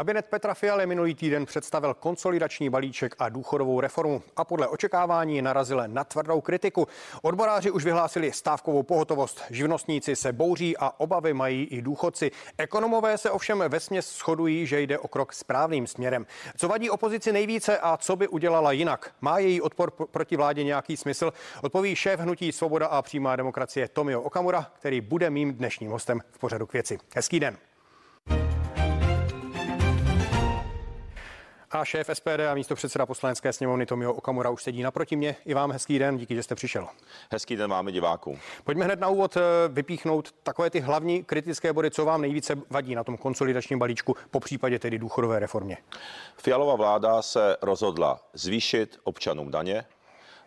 Kabinet Petra Fialy minulý týden představil konsolidační balíček a důchodovou reformu a podle očekávání narazil na tvrdou kritiku. Odboráři už vyhlásili stávkovou pohotovost, živnostníci se bouří a obavy mají i důchodci. Ekonomové se ovšem vesměs shodují, že jde o krok správným směrem. Co vadí opozici nejvíce a co by udělala jinak? Má její odpor proti vládě nějaký smysl? Odpoví šéf hnutí Svoboda a přímá demokracie Tomio Okamura, který bude mým dnešním hostem v pořadu k věci. Hezký den. A šéf SPD a místo předseda poslanecké sněmovny Tomio Okamura už sedí naproti mě. I vám hezký den, díky, že jste přišel. Hezký den máme divákům. Pojďme hned na úvod eh, vypíchnout takové ty hlavní kritické body, co vám nejvíce vadí na tom konsolidačním balíčku, po případě tedy důchodové reformě. Fialová vláda se rozhodla zvýšit občanům daně,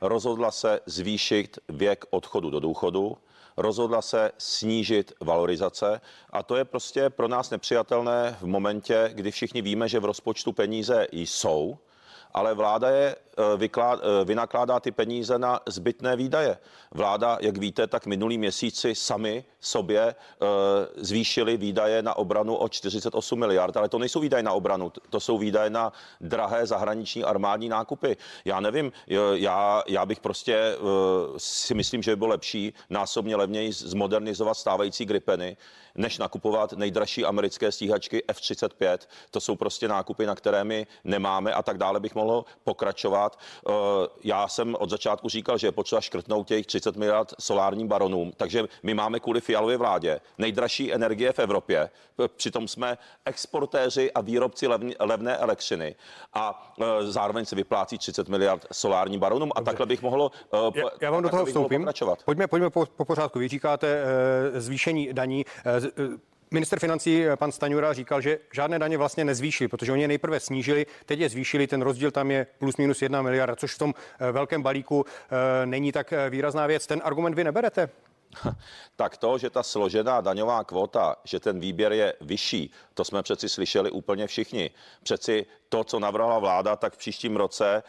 rozhodla se zvýšit věk odchodu do důchodu, rozhodla se snížit valorizace. A to je prostě pro nás nepřijatelné v momentě, kdy všichni víme, že v rozpočtu peníze jsou, ale vláda je Eh, vyklád, eh, vynakládá ty peníze na zbytné výdaje. Vláda, jak víte, tak minulý měsíci sami sobě eh, zvýšili výdaje na obranu o 48 miliard, ale to nejsou výdaje na obranu, to jsou výdaje na drahé zahraniční armádní nákupy. Já nevím, já, já bych prostě si myslím, že by bylo lepší násobně levněji zmodernizovat stávající Gripeny, než nakupovat nejdražší americké stíhačky F-35. To jsou prostě nákupy, na které my nemáme a tak dále bych mohl pokračovat miliard. Eh, já jsem od začátku říkal, že je potřeba škrtnout těch 30 miliard solárním baronům, takže my máme kvůli fialové vládě nejdražší energie v Evropě. Přitom jsme exportéři a výrobci levné elektřiny a eh, zároveň se vyplácí 30 miliard solárním baronům a takhle bych mohl eh, já, já vám do toho vstoupím. Pojďme, pojďme po, po pořádku. Vy říkáte zvýšení daní. Minister financí eh, pan Staňura říkal, že žádné daně vlastně nezvýšili, protože oni je nejprve snížili, teď je zvýšili, ten rozdíl tam je plus minus jedna miliarda, což v tom eh, velkém balíku eh, není tak výrazná věc. Ten argument vy neberete? Tak to, že ta složená daňová kvota, že ten výběr je vyšší, to jsme přeci slyšeli úplně všichni. Přeci to, co navrhla vláda, tak v příštím roce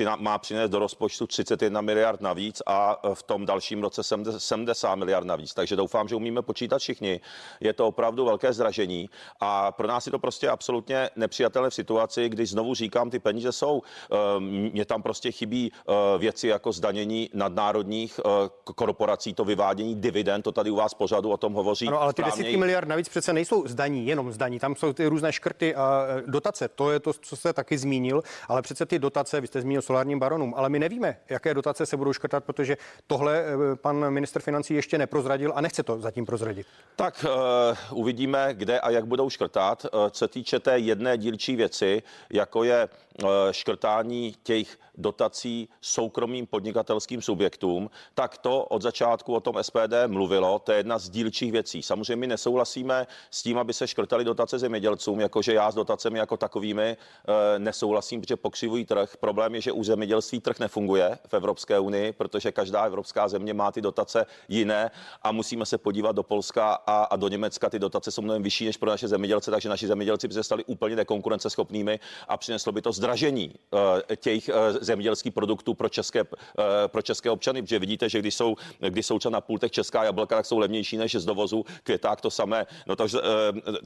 eh, má přinést do rozpočtu 31 miliard navíc a eh, v tom dalším roce 70 miliard navíc. Takže doufám, že umíme počítat všichni. Je to opravdu velké zražení a pro nás je to prostě absolutně nepřijatelné v situaci, kdy znovu říkám, ty peníze jsou. Eh, mně tam prostě chybí věci jako zdanění nadnárodních korporací, to vyvádění dividend, to tady u vás pořadu o tom hovoří. Ano, ale ty desítky miliard navíc přece nejsou zdaní, jenom zdaní. Tam jsou ty různé škrty a dotace. To je to, co jste taky zmínil, ale přece ty dotace, vy jste zmínil solárním baronům, ale my nevíme, jaké dotace se budou škrtat, protože tohle eh, pan minister financí ještě neprozradil a nechce to zatím prozradit. Tak uh, uvidíme, kde a jak budou škrtat. Uh, co týče té jedné dílčí věci, jako je škrtání těch dotací soukromým podnikatelským subjektům, tak to od začátku o tom SPD mluvilo. To je jedna z dílčích věcí. Samozřejmě my nesouhlasíme s tím, aby se škrtaly dotace zemědělcům, jakože já s dotacemi jako takovými Eh, nesouhlasím, protože pokřivují trh. Problém je, že u zemědělství trh nefunguje v Evropské unii, protože každá evropská země má ty dotace jiné a musíme se podívat do Polska a, a do Německa. Ty dotace jsou mnohem vyšší než pro naše zemědělce, takže naši zemědělci by se stali úplně nekonkurenceschopnými a přineslo by to zdražení uh, těch uh, zemědělských produktů pro české, pro české občany, protože vidíte, že když jsou, když jsou třeba na pultech česká jablka, tak jsou levnější než z dovozu, květák to samé. No takže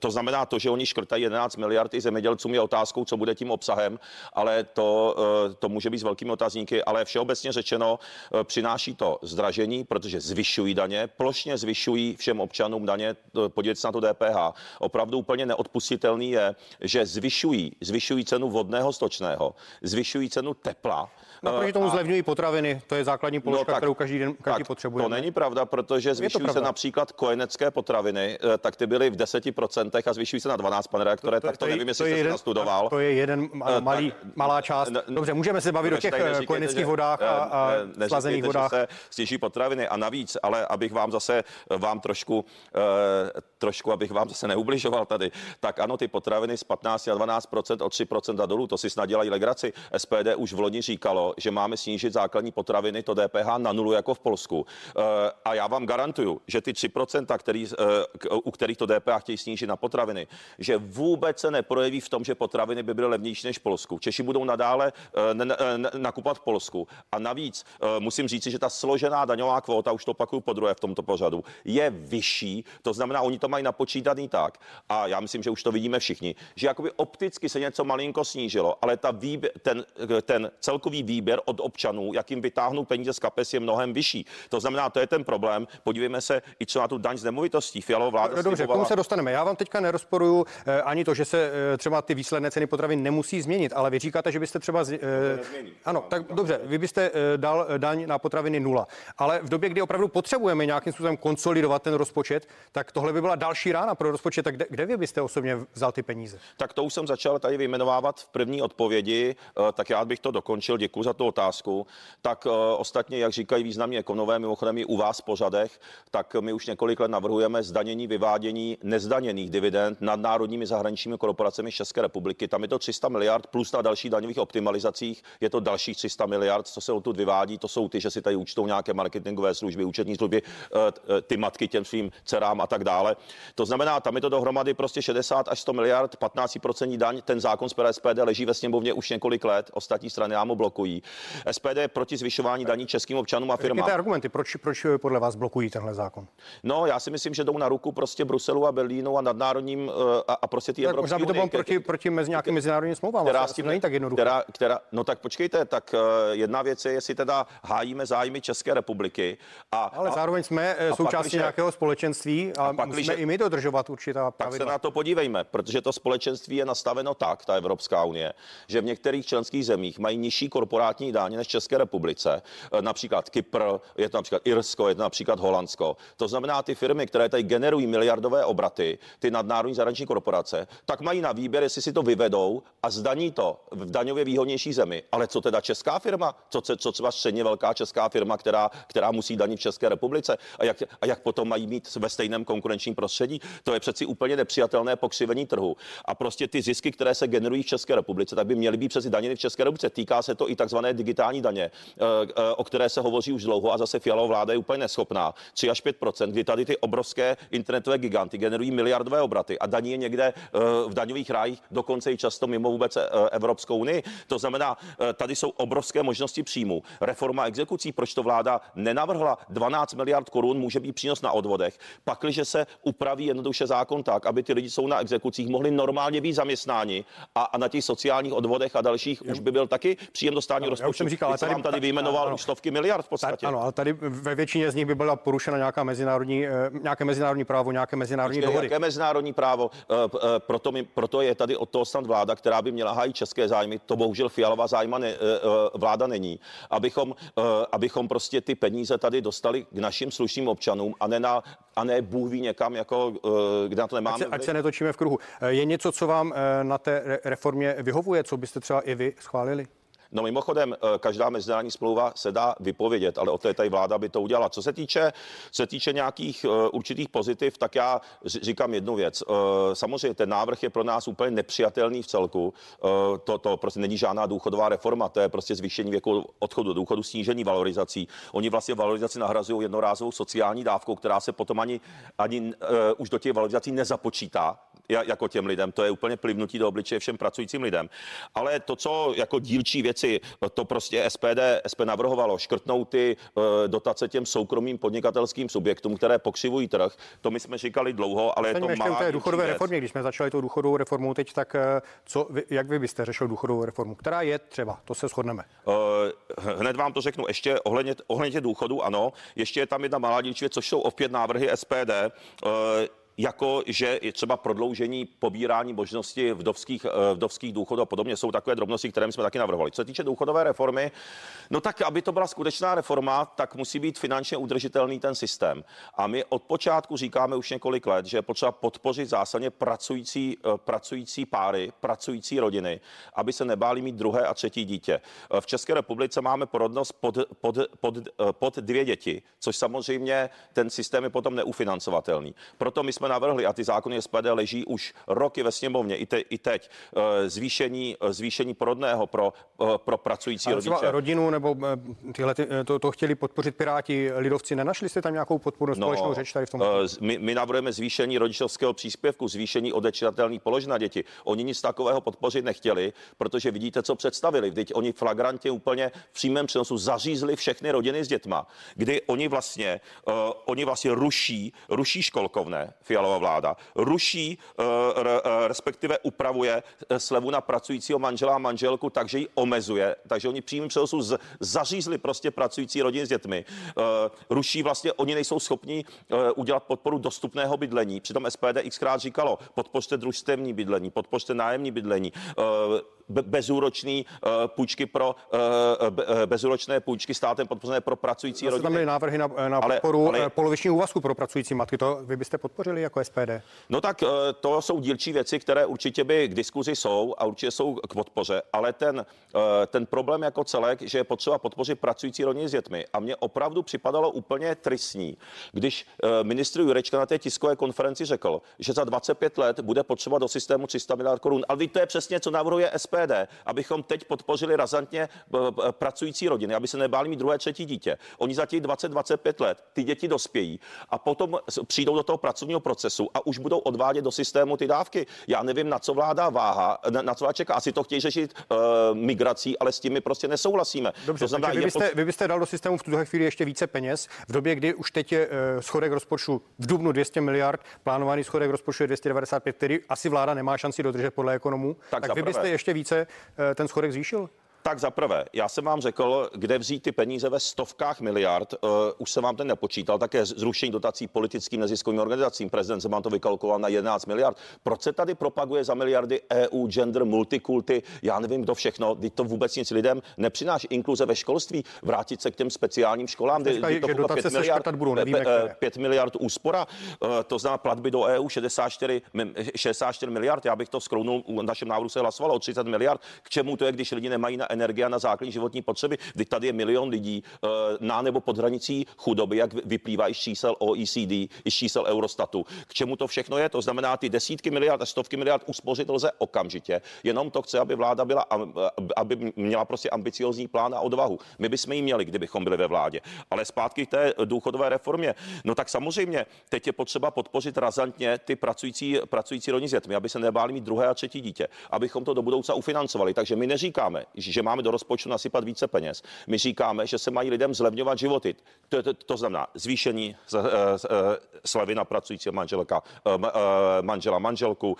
to znamená to, že oni škrtají 11 miliard i zemědělcům je otázkou, co bude tím obsahem, ale to, eh, to může být s velkými otazníky, ale všeobecně řečeno eh, přináší to zdražení, protože zvyšují daně, plošně zvyšují všem občanům daně, eh, podívejte se na to DPH. Opravdu úplně neodpustitelný je, že zvyšují, zvyšují cenu vodného stočného, zvyšují cenu tepla, Naproti tomu a... zlevňují potraviny, to je základní položka, no, tak, kterou každý den každý tak, potřebuje. To není pravda, protože zvyšují se například kojenecké potraviny, eh, tak ty byly v 10% a zvyšují se na 12, pane to, tak to, to nevím, jestli to jste jeden, nastudoval. To je jeden eh, malý, malá část. Dobře, můžeme se bavit o těch eh, kojeneckých vodách a, a slazených vodách. Že se stěží potraviny a navíc, ale abych vám zase vám trošku, trošku, abych vám zase neubližoval tady, tak ano, ty potraviny z 15 a 12% o 3 a dolů, to si snad dělají legraci. SPD už v loni říkalo, že máme snížit základní potraviny, to DPH na nulu jako v Polsku. Eh, a já vám garantuju, že ty 3%, který, eh, u kterých to DPH chtějí snížit na potraviny, že vůbec se neprojeví v tom, že potraviny by byly levnější než v Polsku. Češi budou nadále eh, nakupovat v Polsku. A navíc musím říct, že ta složená daňová kvóta, už to opakuju po druhé v tomto pořadu, je vyšší. To znamená, oni to mají napočítaný tak. A já myslím, že už to vidíme všichni, že jakoby opticky se něco malinko snížilo, ale ta výběr, ten, ten celkový výběr od občanů, jak jim vytáhnou peníze z kapes, je mnohem vyšší. To znamená, to je ten problém. Podívejme se i co na tu daň z nemovitostí. Fialová vláda No, dobře, k tomu se dostaneme. Já vám teďka nerozporuju eh, ani to, že se eh, třeba ty výsledné ceny potravin nemusí změnit, ale vy říkáte, že byste třeba. Z, eh, ano, tak dobře, vy byste dal daň na potraviny nula. Ale v době, kdy opravdu potřebujeme nějakým způsobem konsolidovat ten rozpočet, tak tohle by byla další rána pro rozpočet. Tak kde, kde vy byste osobně vzal ty peníze? Tak to už jsem začal tady vyjmenovávat v první odpovědi, tak já bych to dokončil, děkuji za tu otázku. Tak eh, ostatně, jak říkají významní ekonomové, mimochodem i u vás v pořadech, tak my už několik let navrhujeme zdanění vyvádění nezdaněných dividend nad národními zahraničními korporacemi České republiky. Tam je to 300 miliard plus na dalších daňových optimalizacích je to dalších 300 miliard, co se odtud vyvádí. To jsou ty, že si tady účtou nějaké marketingové služby, účetní služby, eh, ty matky těm svým dcerám a tak dále. To znamená, tam je to dohromady prostě 60 až 100 miliard, 15% daň. Ten zákon z SPD leží ve sněmovně už několik let, ostatní strany nám blokují. SPD je proti zvyšování daní českým občanům a firmám. Řekněte argumenty, proč, proč podle vás blokují tenhle zákon? No, já si myslím, že jdou na ruku prostě Bruselu a Berlínu a nadnárodním eh, a, a prostě ty Evropské možná by to bylo proti, proti mezi nějakým mezinárodním smlouvám. která s tím není tak jednoduché. Která, která, no tak počkejte, tak uh, jedna věc je, jestli teda hájíme zájmy České republiky. A, Ale a, zároveň jsme eh, a součástí pakliže- nějakého společenství a, pakliže- musíme i my dodržovat určitá tak se pravidla. na to podívejme, protože to společenství je nastaveno tak, ta Evropská unie, že v některých členských zemích mají nižší korporátní daně než v České republice. Eh, Například Kypr, je to například Irsko, je to například Holandsko. To znamená, ty firmy, které tady generují miliardové obraty, ty nadnárodní zahraniční korporace, tak mají na výběr, jestli si to vyvedou a zdaní to v daňově výhodnější zemi. Ale co teda česká firma? Co, co, třeba středně velká česká firma, která, která musí danit v České republice? A jak, a jak potom mají mít ve stejném konkurenčním prostředí? To je přeci úplně nepřijatelné pokřivení trhu. A prostě ty zisky, které se generují v České republice, tak by měly být přeci daněny v České republice. Týká se to i takzvané digitální daně, eh, eh, o které se hovoří už dlouho a zase Fialová vláda je úplně neschopná. 3 až 5% kdy tady ty obrovské internetové giganty generují miliardové obraty a daní je někde eh, v daňových rájích, dokonce i často mimo vůbec Evropskou unii. To znamená, tady jsou obrovské možnosti příjmu. Reforma exekucí, proč to vláda nenavrhla? 12 miliard korun může být přínos na odvodech. Pakliže se upraví jednoduše zákon tak, aby ty lidi jsou na exekucích mohli normálně být zaměstnáni a, a na těch sociálních odvodech a dalších už by byl taky příjem do státního Ano, já už rozpočtu. jsem říkal, ale tady- vám tady ta- vyjmenoval ano. stovky miliard v podstatě. ano, ale tady ve většině z nich by byla porušena nějaká mezinárodní, eh, nějaké mezinárodní právo, nějaké mezinárodní Počkej, dohody. Jaké mezinárodní právo? Eh, eh, Proto, mi, proto je tady od toho snad vláda, která by měla hájit české zájmy. To bohužel Fialová zájma ne, vláda není. Abychom, abychom prostě ty peníze tady dostali k našim slušným občanům a ne, na, a ne Bůh ví někam, jako, kde na to Ať nemáme. se, ať se netočíme v kruhu. Je něco, co vám na té re- reformě vyhovuje, co byste třeba i vy schválili? No mimochodem, eh, každá mezinárodní smlouva se dá vypovědět, ale o té tady vláda by to udělala. Co se týče, co se týče nějakých eh, určitých pozitiv, tak já říkám jednu věc. Eh, Samozřejmě ten návrh je pro nás úplně nepřijatelný v celku. To, to prostě není žádná důchodová reforma, to je prostě zvýšení věku odchodu do důchodu, snížení valorizací. Oni vlastně valorizaci nahrazují jednorázovou sociální dávkou, která se potom ani, ani už do těch valorizací nezapočítá jako těm lidem. To je úplně plivnutí do obličeje všem pracujícím lidem. Ale to, co jako dílčí věci, to prostě SPD, SP navrhovalo, škrtnout ty eh, dotace těm soukromým podnikatelským subjektům, které pokřivují trh, to my jsme říkali dlouho, ale je to ještě u té důchodové věc. reformě, když jsme začali tou důchodovou reformou teď, tak eh, co, jak vy byste řešil důchodovou reformu? Která je třeba, to se shodneme. Eh, Hned vám to řeknu. Ještě ohledně, ohledně těch důchodů, ano. Ještě je tam jedna malá dílčí věc, což jsou opět návrhy SPD. Jako že je třeba prodloužení pobírání možnosti vdovských, eh, vdovských důchodů a podobně. Jsou takové drobnosti, které jsme taky navrhovali. Co se týče důchodové reformy, no tak aby to byla skutečná reforma, tak musí být finančně udržitelný ten systém. A my od počátku říkáme už několik let, že je potřeba podpořit zásadně pracující, eh, pracující páry, pracující rodiny, aby se nebáli mít druhé a třetí dítě. Eh, V České republice máme porodnost pod, pod, pod, pod dvě děti, což samozřejmě ten systém je potom neufinancovatelný. Proto my jsme jsme navrhli, a ty zákony SPD leží už roky ve sněmovně, i, te, i teď, eh, zvýšení, eh, zvýšení porodného pro, eh, pro pracující rodiče. rodinu nebo tyhle, ty, to, to chtěli podpořit Piráti, lidovci. Nenašli jste tam nějakou podporu, společnou řeč tady v tom? My, my navrhujeme zvýšení rodičovského příspěvku, zvýšení odečitatelných položek na děti. Oni nic takového podpořit nechtěli, protože vidíte, co představili. Teď oni flagrantně úplně v přímém přenosu zařízli všechny rodiny s dětma, kdy oni vlastně, uh, oni vlastně ruší, ruší školkovné, fialová vláda, ruší, re, uh, respektive upravuje eh, slevu na pracujícího manžela a manželku, takže ji omezuje. Takže oni v přímém přenosu z, zařízli prostě pracující rodiny s dětmi. Ruší vlastně, oni nejsou schopni udělat podporu dostupného bydlení. Přitom SPD xkrát říkalo, podpořte družstevní bydlení, podpořte nájemní bydlení, be- bezúročný uh, půjčky pro uh, be- bezúročné půjčky státem podpořené pro pracující Zase tam rodiny. byly návrhy na, na podporu ale- ale... poloviční úvazku pro pracující matky. To vy byste podpořili jako SPD? No tak eh, to jsou dílčí věci, které určitě by k diskuzi jsou a určitě jsou k podpoře, ale ten, eh, ten problém jako celek, že je potřeba podpořit pracující rodiny s dětmi a mně opravdu připadalo úplně tristní, když eh, ministr Jurečka na té tiskové konferenci řekl, že za 25 let bude potřeba do systému 300 miliard korun. Ale teď to je přesně, co navrhuje SPD, abychom teď podpořili razantně pracující rodiny, aby se nebáli mít druhé, třetí dítě. Oni za těch 20-25 let ty děti dospějí a potom přijdou do toho pracovního procesu a už budou odvádět do systému ty dávky. Já nevím, na co vláda váha, na, na co vláda čeká. Asi to chtějí řešit uh, migrací, ale s tím my prostě nesouhlasíme. Dobře, to znamená, vy, byste, vy byste dal do systému v tuto chvíli ještě více peněz. V době, kdy už teď je eh, schodek rozpočtu v dubnu 200 miliard, plánovaný schodek rozpočtu je 295, který asi vláda nemá šanci dodržet podle ekonomů. Tak Tak, vy byste ještě více eh, ten schodek zvýšil? Tak za prvé, já jsem vám řekl, kde vzít ty peníze ve stovkách miliard. Uh, už jsem vám ten nepočítal, také zrušení dotací politickým neziskovým organizacím. Prezident Zeman to vykalkuloval na 11 miliard. Proč se tady propaguje za miliardy EU, gender, multikulty, já nevím, kdo všechno, teď to vůbec nic lidem nepřináší. Inkluze ve školství, vrátit se k těm speciálním školám, kde, kdy to že bylo dotace 5 se miliard, budou, nevíme, pe- které. 5 miliard úspora, uh, to znamená platby do EU 64, mi- 64 miliard. Já bych to skrounul, u našem návrhu se hlasovalo o 30 miliard. K čemu to je, když lidi nemají na energie na základní životní potřeby? Teď tady je milion lidí uh, na nebo pod hranicí chudoby, jak vyplývá i z čísel OECD, i z čísel Eurostatu. K čemu to všechno je? To znamená, ty desítky miliard a stovky miliard uspořit lze okamžitě. Jenom to chce, aby vláda byla, am- aby měla prostě ambiciozní plán a odvahu. My bychom ji měli, kdybychom byli ve vládě. Ale zpátky k té důchodové reformě. No tak samozřejmě, teď je potřeba podpořit razantně ty pracující, pracující rodiny s dětmi, aby se nebáli mít druhé a třetí dítě, abychom to do budoucna ufinancovali. Takže my neříkáme, že máme do rozpočtu nasypat více peněz. My říkáme, že se mají lidem zlevňovat životy. To, to, to znamená zvýšení z, uh, slevy na pracujícího manželka, uh, manžela, manželku,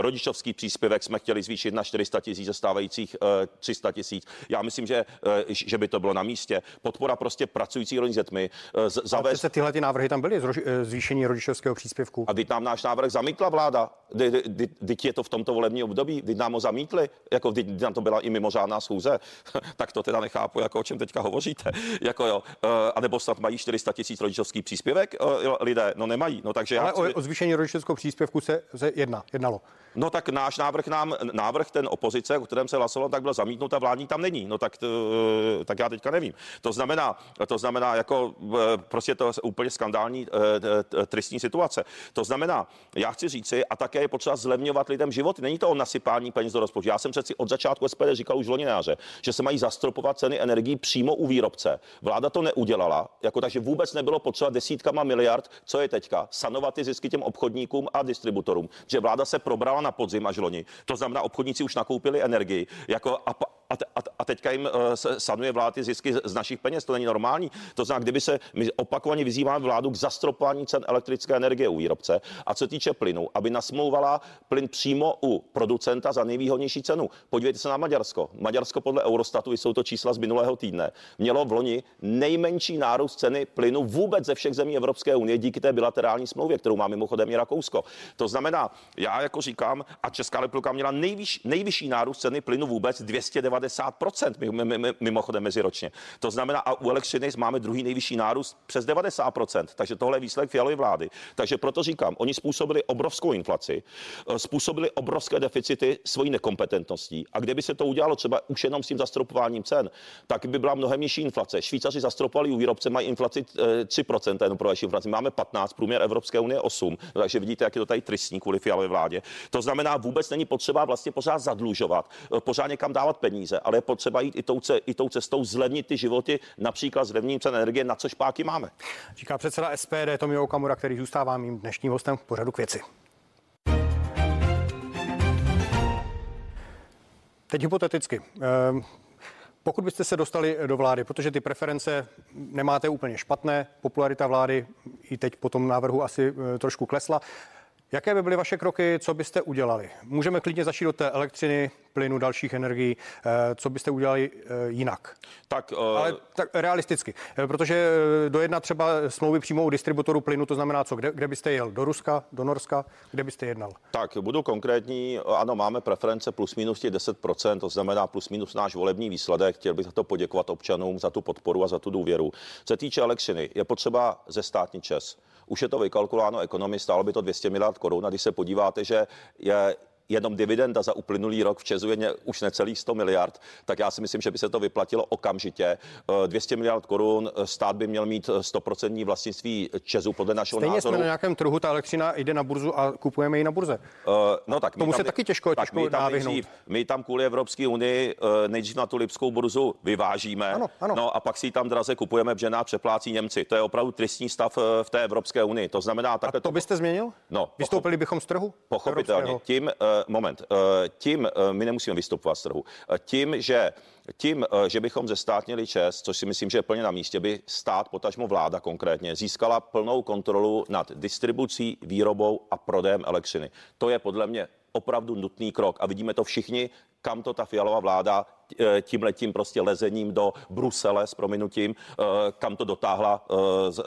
rodičovský příspěvek jsme chtěli zvýšit na 400 tisíc ze stávajících uh, 300 tisíc. Já myslím, že, že by to bylo na místě. Podpora prostě pracující rodin s dětmi, zavést přece tyhle ty návrhy tam byly, eh, zvýšení rodičovského příspěvku. a teď nám náš návrh zamítla vláda. Teď je to v tomto volebním období, teď nám ho zamítli, jako teď na to byla i mimořádná schůze, tak to teda nechápu, jako o čem teďka hovoříte. Jako jo, a nebo snad mají 400 tisíc rodičovský příspěvek eh, lidé, no nemají, no takže já Ale chci, o, o zvýšení rodičovského příspěvku se, se jedná, jednalo. no tak náš návrh nám, návrh ten opozice, o kterém se hlasovalo, tak byl zamítnut a vládní tam není, no tak, to, tak já teďka nevím. To znamená, to znamená jako eh, prostě to je úplně skandální eh, tristní situace. To znamená, já chci říci, a také je potřeba zlevňovat lidem život. Není to o nasypání peněz do rozpočtu. Já jsem přeci od začátku SPD říkal už loni na jaře, že se mají zastropovat ceny energií přímo u výrobce. Vláda to neudělala, jako takže vůbec nebylo potřeba desítkama miliard, co je teďka, sanovat ty zisky těm obchodníkům a distributorům. Že vláda se probrala na podzim až loni. To znamená, obchodníci už nakoupili energii. Jako a, a, te- a, te- a teďka jim uh, sanuje vlády ty zisky z- našich peněz. To není normální. To znamená, kdyby se my opakovaně vyzýváme vládu k zastropování cen elektrické energie u výrobce a co týče plynu, aby nasmlouvala plyn přímo u producenta za nejvýhodnější cenu. Podívejte se na Maďarsko. Maďarsko podle Eurostatu, jsou to čísla z minulého týdne, mělo v loni nejmenší nárůst ceny plynu vůbec ze všech zemí Evropské unie díky té bilaterální smlouvě, kterou má mimochodem i Rakousko. To znamená, já jako říkám, a Česká republika měla nejvyš, nejvyšší nárůst ceny plynu vůbec 290 90% mimochodem meziročně. To znamená, a u elektřiny máme druhý nejvyšší nárůst přes 90%. Takže tohle je výsledek fialové vlády. Takže proto říkám, oni způsobili obrovskou inflaci, eh, způsobili obrovské deficity svojí nekompetentností. A kdyby se to udělalo třeba už jenom s tím zastropováním cen, tak by byla mnohem nižší inflace. Švýcaři zastropovali u výrobce, mají inflaci 3%, jenom pro vaši inflaci. Máme 15, průměr Evropské unie 8. No, takže vidíte, jak je to tady tristní kvůli fialové vládě. To znamená, vůbec není potřeba vlastně pořád zadlužovat, eh, pořád někam dávat peníze, ale je potřeba jít i tou, i tou cestou zlevnit ty životy, například zlevněním cen energie, na což páky máme. Říká předseda SPD Tomio Okamura, který zůstává mým dnešním hostem v pořadu k věci. Teď hypoteticky. Ehm, pokud byste se dostali do vlády, protože ty preference nemáte úplně špatné, popularita vlády i teď po tom návrhu asi eh, trošku klesla, Jaké by byly vaše kroky, co byste udělali? Můžeme klidně začít od té elektřiny, plynu, dalších energií. Eh, co byste udělali eh, jinak? Tak, uh... Ale tak realisticky, protože do jedna třeba smlouvy přímo u distributoru plynu, to znamená co? Kde, kde byste jel? Do Ruska, do Norska? Kde byste jednal? Tak, budu konkrétní. Ano, máme preference plus minus 10%, to znamená plus minus náš volební výsledek. Chtěl bych za to poděkovat občanům za tu podporu a za tu důvěru. Co týče elektřiny, je potřeba ze státní čes. Už je to vykalkulováno ekonomy, stálo by to 200 miliard korun. A když se podíváte, že je jenom dividenda za uplynulý rok v Česu je už necelých 100 miliard, tak já si myslím, že by se to vyplatilo okamžitě. 200 eh, miliard korun eh, stát by měl mít 100% vlastnictví Česu podle našeho Stejně názoru. jsme na nějakém trhu, ta elektřina jde na burzu a kupujeme ji na burze. Uh, no tak Tomu tam, se taky těžko, tak těžko my tam, nejdřív, my tam kvůli Evropské unii nejdřív na tu lipskou burzu vyvážíme, ano, ano. no a pak si ji tam draze kupujeme, protože nás přeplácí Němci. To je opravdu tristní stav v té Evropské unii. To znamená, takhle a to, byste změnil? No, Vystoupili bychom z trhu? Pochopitelně. Tím, moment, eh, tím eh, my nemusíme vystupovat z trhu. Eh, tím, že tím, že bychom zestátnili ČES, což si myslím, že je plně na místě, by stát, potažmo vláda konkrétně, získala plnou kontrolu nad distribucí, výrobou a prodejem elektřiny. To je podle mě opravdu nutný krok a vidíme to všichni, kam to ta fialová vláda Eh, tím letím prostě lezením do Brusele s prominutím, eh, kam to dotáhla eh,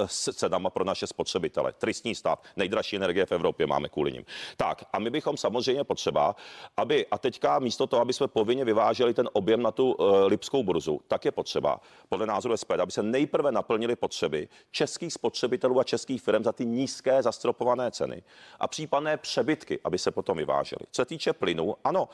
s cenama pro naše spotřebitele. Tristní stav, nejdražší energie v Evropě máme kvůli nim. Tak a my bychom samozřejmě potřeba, aby a teďka místo toho, aby jsme povinně vyváželi ten objem na tu lipskou burzu, tak je potřeba, podle názoru SPD, aby se nejprve naplnili potřeby českých spotřebitelů a českých firm za ty nízké zastropované ceny a případné přebytky, aby se potom vyvážely. Co se týče plynu, ano,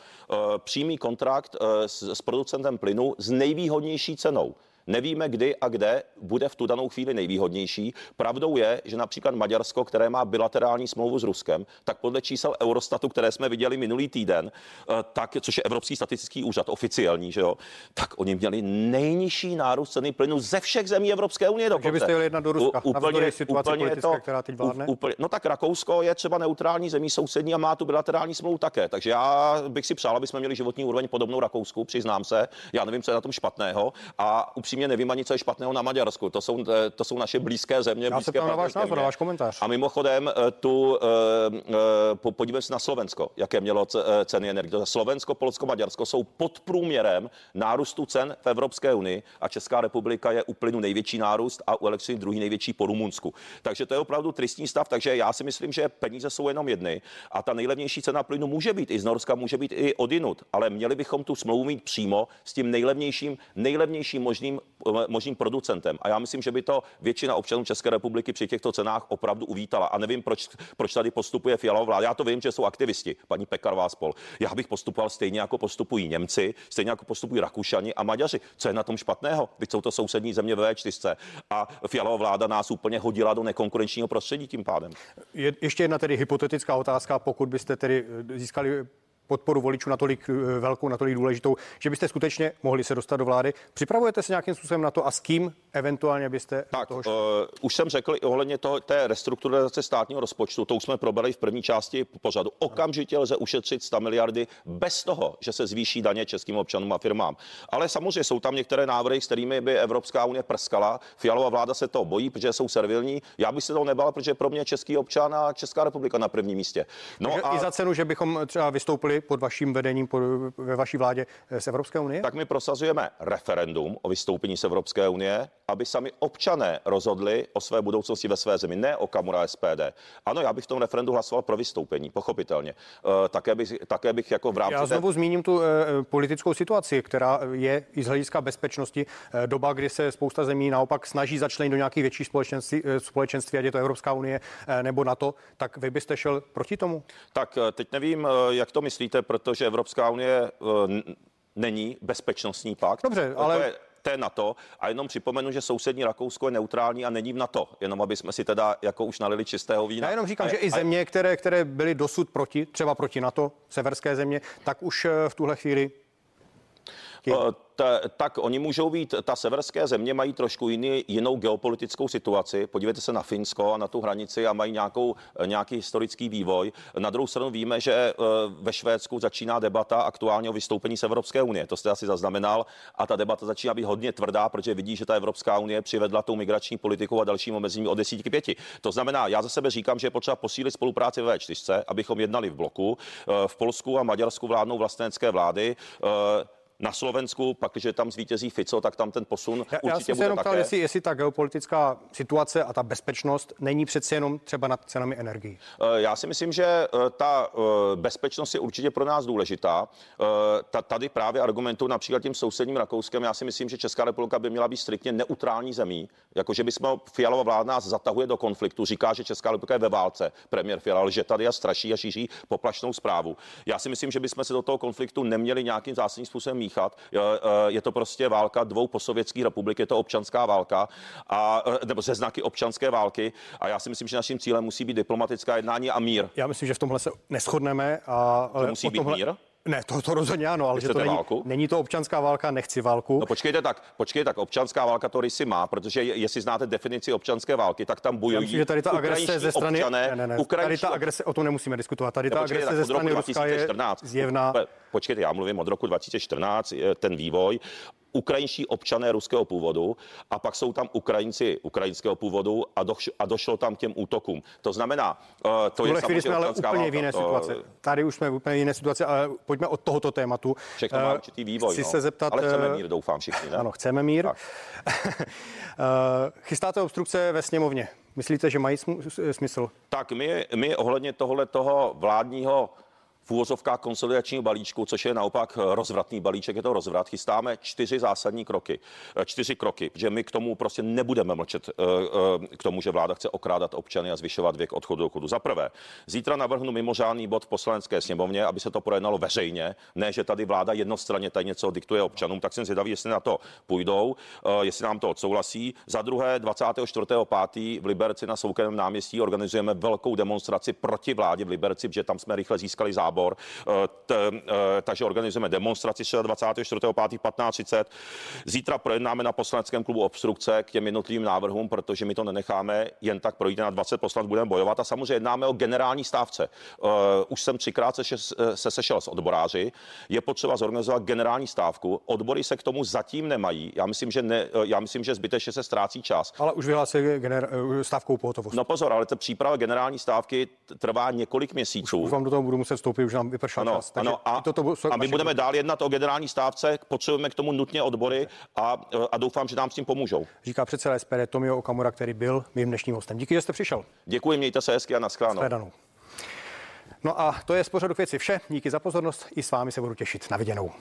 přímý kontrakt s, s producentem plynu s nejvýhodnější cenou. Nevíme, kdy a kde bude v tu danou chvíli nejvýhodnější. Pravdou je, že například Maďarsko, které má bilaterální smlouvu s Ruskem, tak podle čísel Eurostatu, které jsme viděli minulý týden, eh, tak, což je Evropský statistický úřad oficiální, že jo, tak oni měli nejnižší nárůst ceny plynu ze všech zemí Evropské unie. Takže byste jeli jedna do Ruska, U, úplně, situace úplně to, která teď vládne? Úplně, no tak Rakousko je třeba neutrální zemí sousední a má tu bilaterální smlouvu také. Takže já bych si přál, aby jsme měli životní úroveň podobnou Rakousku, přiznám se. Já nevím, co je na tom špatného. A upřímně nevím ani, co je špatného na Maďarsku. To jsou, eh, to jsou naše blízké země. Já blízké se na váš názor, na váš komentář. A mimochodem, eh, tu uh, podívejme se na Slovensko, jaké mělo ceny energie. Slovensko, Polsko, Maďarsko jsou pod průměrem nárůstu cen v Evropské unii a Česká republika je u plynu největší nárůst a u elektřiny druhý největší po Rumunsku. Takže to je opravdu tristní stav. Takže já si myslím, že peníze jsou jenom jedny a ta nejlevnější cena plynu může být i z Norska, může být i odinut, ale měli bychom tu smlouvu mít přímo s tím nejlevnějším, nejlevnějším možným možným producentem. A já myslím, že by to většina občanů České republiky při těchto cenách opravdu uvítala. A nevím, proč, proč tady postupuje Fialová vláda. Já to vím, že jsou aktivisti, paní Pekarová spol. Já bych postupoval stejně jako postupují Němci, stejně jako postupují Rakušani a Maďaři. Co je na tom špatného? Teď jsou to sousední země ve 4 a Fialová vláda nás úplně hodila do nekonkurenčního prostředí tím pádem. Je, ještě jedna tedy hypotetická otázka, pokud byste tedy získali podporu voličů natolik eh, velkou, natolik důležitou, že byste skutečně mohli se dostat do vlády. Připravujete se nějakým způsobem na to a s kým eventuálně byste tak, toho šli? Uh, už jsem řekl i ohledně toho, té restrukturalizace státního rozpočtu, to už jsme probrali v první části pořadu. Okamžitě lze ušetřit 100 miliardy bez toho, že se zvýší daně českým občanům a firmám. Ale samozřejmě jsou tam některé návrhy, s kterými by Evropská unie prskala. Fialová vláda se to bojí, protože jsou servilní. Já bych se toho nebal, protože pro mě český občan a Česká republika na prvním místě. No a... i za cenu, že bychom třeba vystoupili pod vaším vedením pod, ve vaší vládě eh, z Evropské unie? Tak my prosazujeme referendum o vystoupení z Evropské unie aby sami občané rozhodli o své budoucnosti ve své zemi, ne o Kamura SPD. Ano, já bych v tom referendu hlasoval pro vystoupení, pochopitelně. E, také, bych, také bych jako v rámci... Já znovu té... zmíním tu e, politickou situaci, která je i z hlediska bezpečnosti e, doba, kdy se spousta zemí naopak snaží začlenit do nějakých větších společenství, e, společenství, ať je to Evropská unie e, nebo NATO, tak vy byste šel proti tomu? Tak teď nevím, jak to myslíte, protože Evropská unie e, není bezpečnostní pakt. Dobře, ale... To je, to je NATO a jenom připomenu, že sousední Rakousko je neutrální a není v NATO, jenom aby jsme si teda jako už nalili čistého vína. Já jenom říkám, a, že i země, které, které byly dosud proti, třeba proti NATO, severské země, tak už eh, v tuhle chvíli ta, tak oni můžou být, ta severské země mají trošku jiný, jinou geopolitickou situaci. Podívejte se na Finsko a na tu hranici a mají nějakou, nějaký historický vývoj. Na druhou stranu víme, že eh, ve Švédsku začíná debata aktuálně o vystoupení z Evropské unie. To jste asi zaznamenal. A ta debata začíná být hodně tvrdá, protože vidí, že ta Evropská unie přivedla tou migrační politikou a dalším omezením od desítky pěti. To znamená, já za sebe říkám, že je potřeba posílit spolupráci ve čtyřce, abychom jednali v bloku. Eh, v Polsku a Maďarsku vládnou vlastenecké vlády eh, na Slovensku, pak, když tam zvítězí Fico, tak tam ten posun já, určitě já bude jenom také. Ptal, jestli, jestli ta geopolitická situace a ta bezpečnost není přeci jenom třeba nad cenami energií. Eh, já si myslím, že eh, ta eh, bezpečnost je určitě pro nás důležitá. Tady právě argumentu například tím sousedním Rakouskem. Já si myslím, že Česká republika by měla být striktně neutrální zemí. Jakože bychom Fialova vláda nás zatahuje do konfliktu, říká, že Česká republika je ve válce. Premiér Fiala že tady a straší a šíří poplašnou zprávu. Já si myslím, že bychom se do toho konfliktu neměli nějakým zásadním způsobem mít míchat. Eh, je to prostě válka dvou posovětských republik, je to občanská válka, a, eh, nebo ze znaky občanské války. A já si myslím, že naším cílem musí být diplomatická jednání a mír. Já myslím, že v tomhle se neschodneme. A, to musí být tomhle... mír? Ne, to, to rozhodně ano, ale že to není, válku? není to občanská válka, nechci válku. No počkejte tak, počkejte tak, občanská válka to rysy má, protože jestli znáte definici občanské války, tak tam bojují myslím, že tady ta agrese ze strany, občané, ne, ne, ne, tady ta agrese, o tom nemusíme diskutovat, tady ta agrese ze strany Ruska je zjevná. Počkejte, já mluvím od roku 2014, ten vývoj ukrajinští občané ruského původu a pak jsou tam Ukrajinci ukrajinského původu a, doš, a došlo tam k těm útokům. To znamená, uh, to je chvíli jsme ale úplně válka. v jiné to... situaci. Tady už jsme v úplně jiné situaci, ale pojďme od tohoto tématu. Všechno má eh, určitý vývoj. Chci no. se zeptat, ale chceme eh, mír, doufám všichni. Ne? Ano, chceme mír. Chystáte obstrukce ve sněmovně. Myslíte, že mají smysl? Tak my, my ohledně tohle toho vládního v úvozovkách konsolidačního balíčku, což je naopak rozvratný balíček, je to rozvrat, chystáme čtyři zásadní kroky. Eh, čtyři kroky, že my k tomu prostě nebudeme mlčet, eh, eh, k tomu, že vláda chce okrádat občany a zvyšovat věk odchodu do chodu. Za prvé, zítra navrhnu mimořádný bod v poslanecké sněmovně, aby se to projednalo veřejně, ne, že tady vláda jednostranně tady něco diktuje občanům, tak jsem zvědavý, jestli na to půjdou, jestli nám to odsouhlasí. Za druhé, 24.5. v Liberci na Soukromém náměstí organizujeme velkou demonstraci proti vládě v Liberci, protože tam jsme rychle získali zábor tábor, eh, t, eh, takže organizujeme demonstraci 24.5.15.30. Zítra projednáme na poslaneckém klubu obstrukce k těm jednotlivým návrhům, protože my to nenecháme jen tak projít na 20 poslanců, budeme bojovat a samozřejmě jednáme o generální stávce. Eh, už jsem třikrát se, se sešel s odboráři, je potřeba zorganizovat generální stávku. Odbory se k tomu zatím nemají. Já myslím, že, ne, já myslím, že zbytečně se ztrácí čas. Ale už vyhlásili gener- stávkou pohotovost. No pozor, ale ta příprava generální stávky trvá několik měsíců. Už, už vám do toho budu muset vstoupit, už nám vypršel ano, čas. ano, a, to, to a my budeme dál jednat o generální stávce, potřebujeme k tomu nutně odbory a, a doufám, že nám s tím pomůžou. Říká předseda SPD Tomio Okamura, který byl mým dnešním hostem. Díky, že jste přišel. Děkuji, mějte se hezky a naschledanou. No a to je z pořadu věci vše. Díky za pozornost. I s vámi se budu těšit. Na viděnou.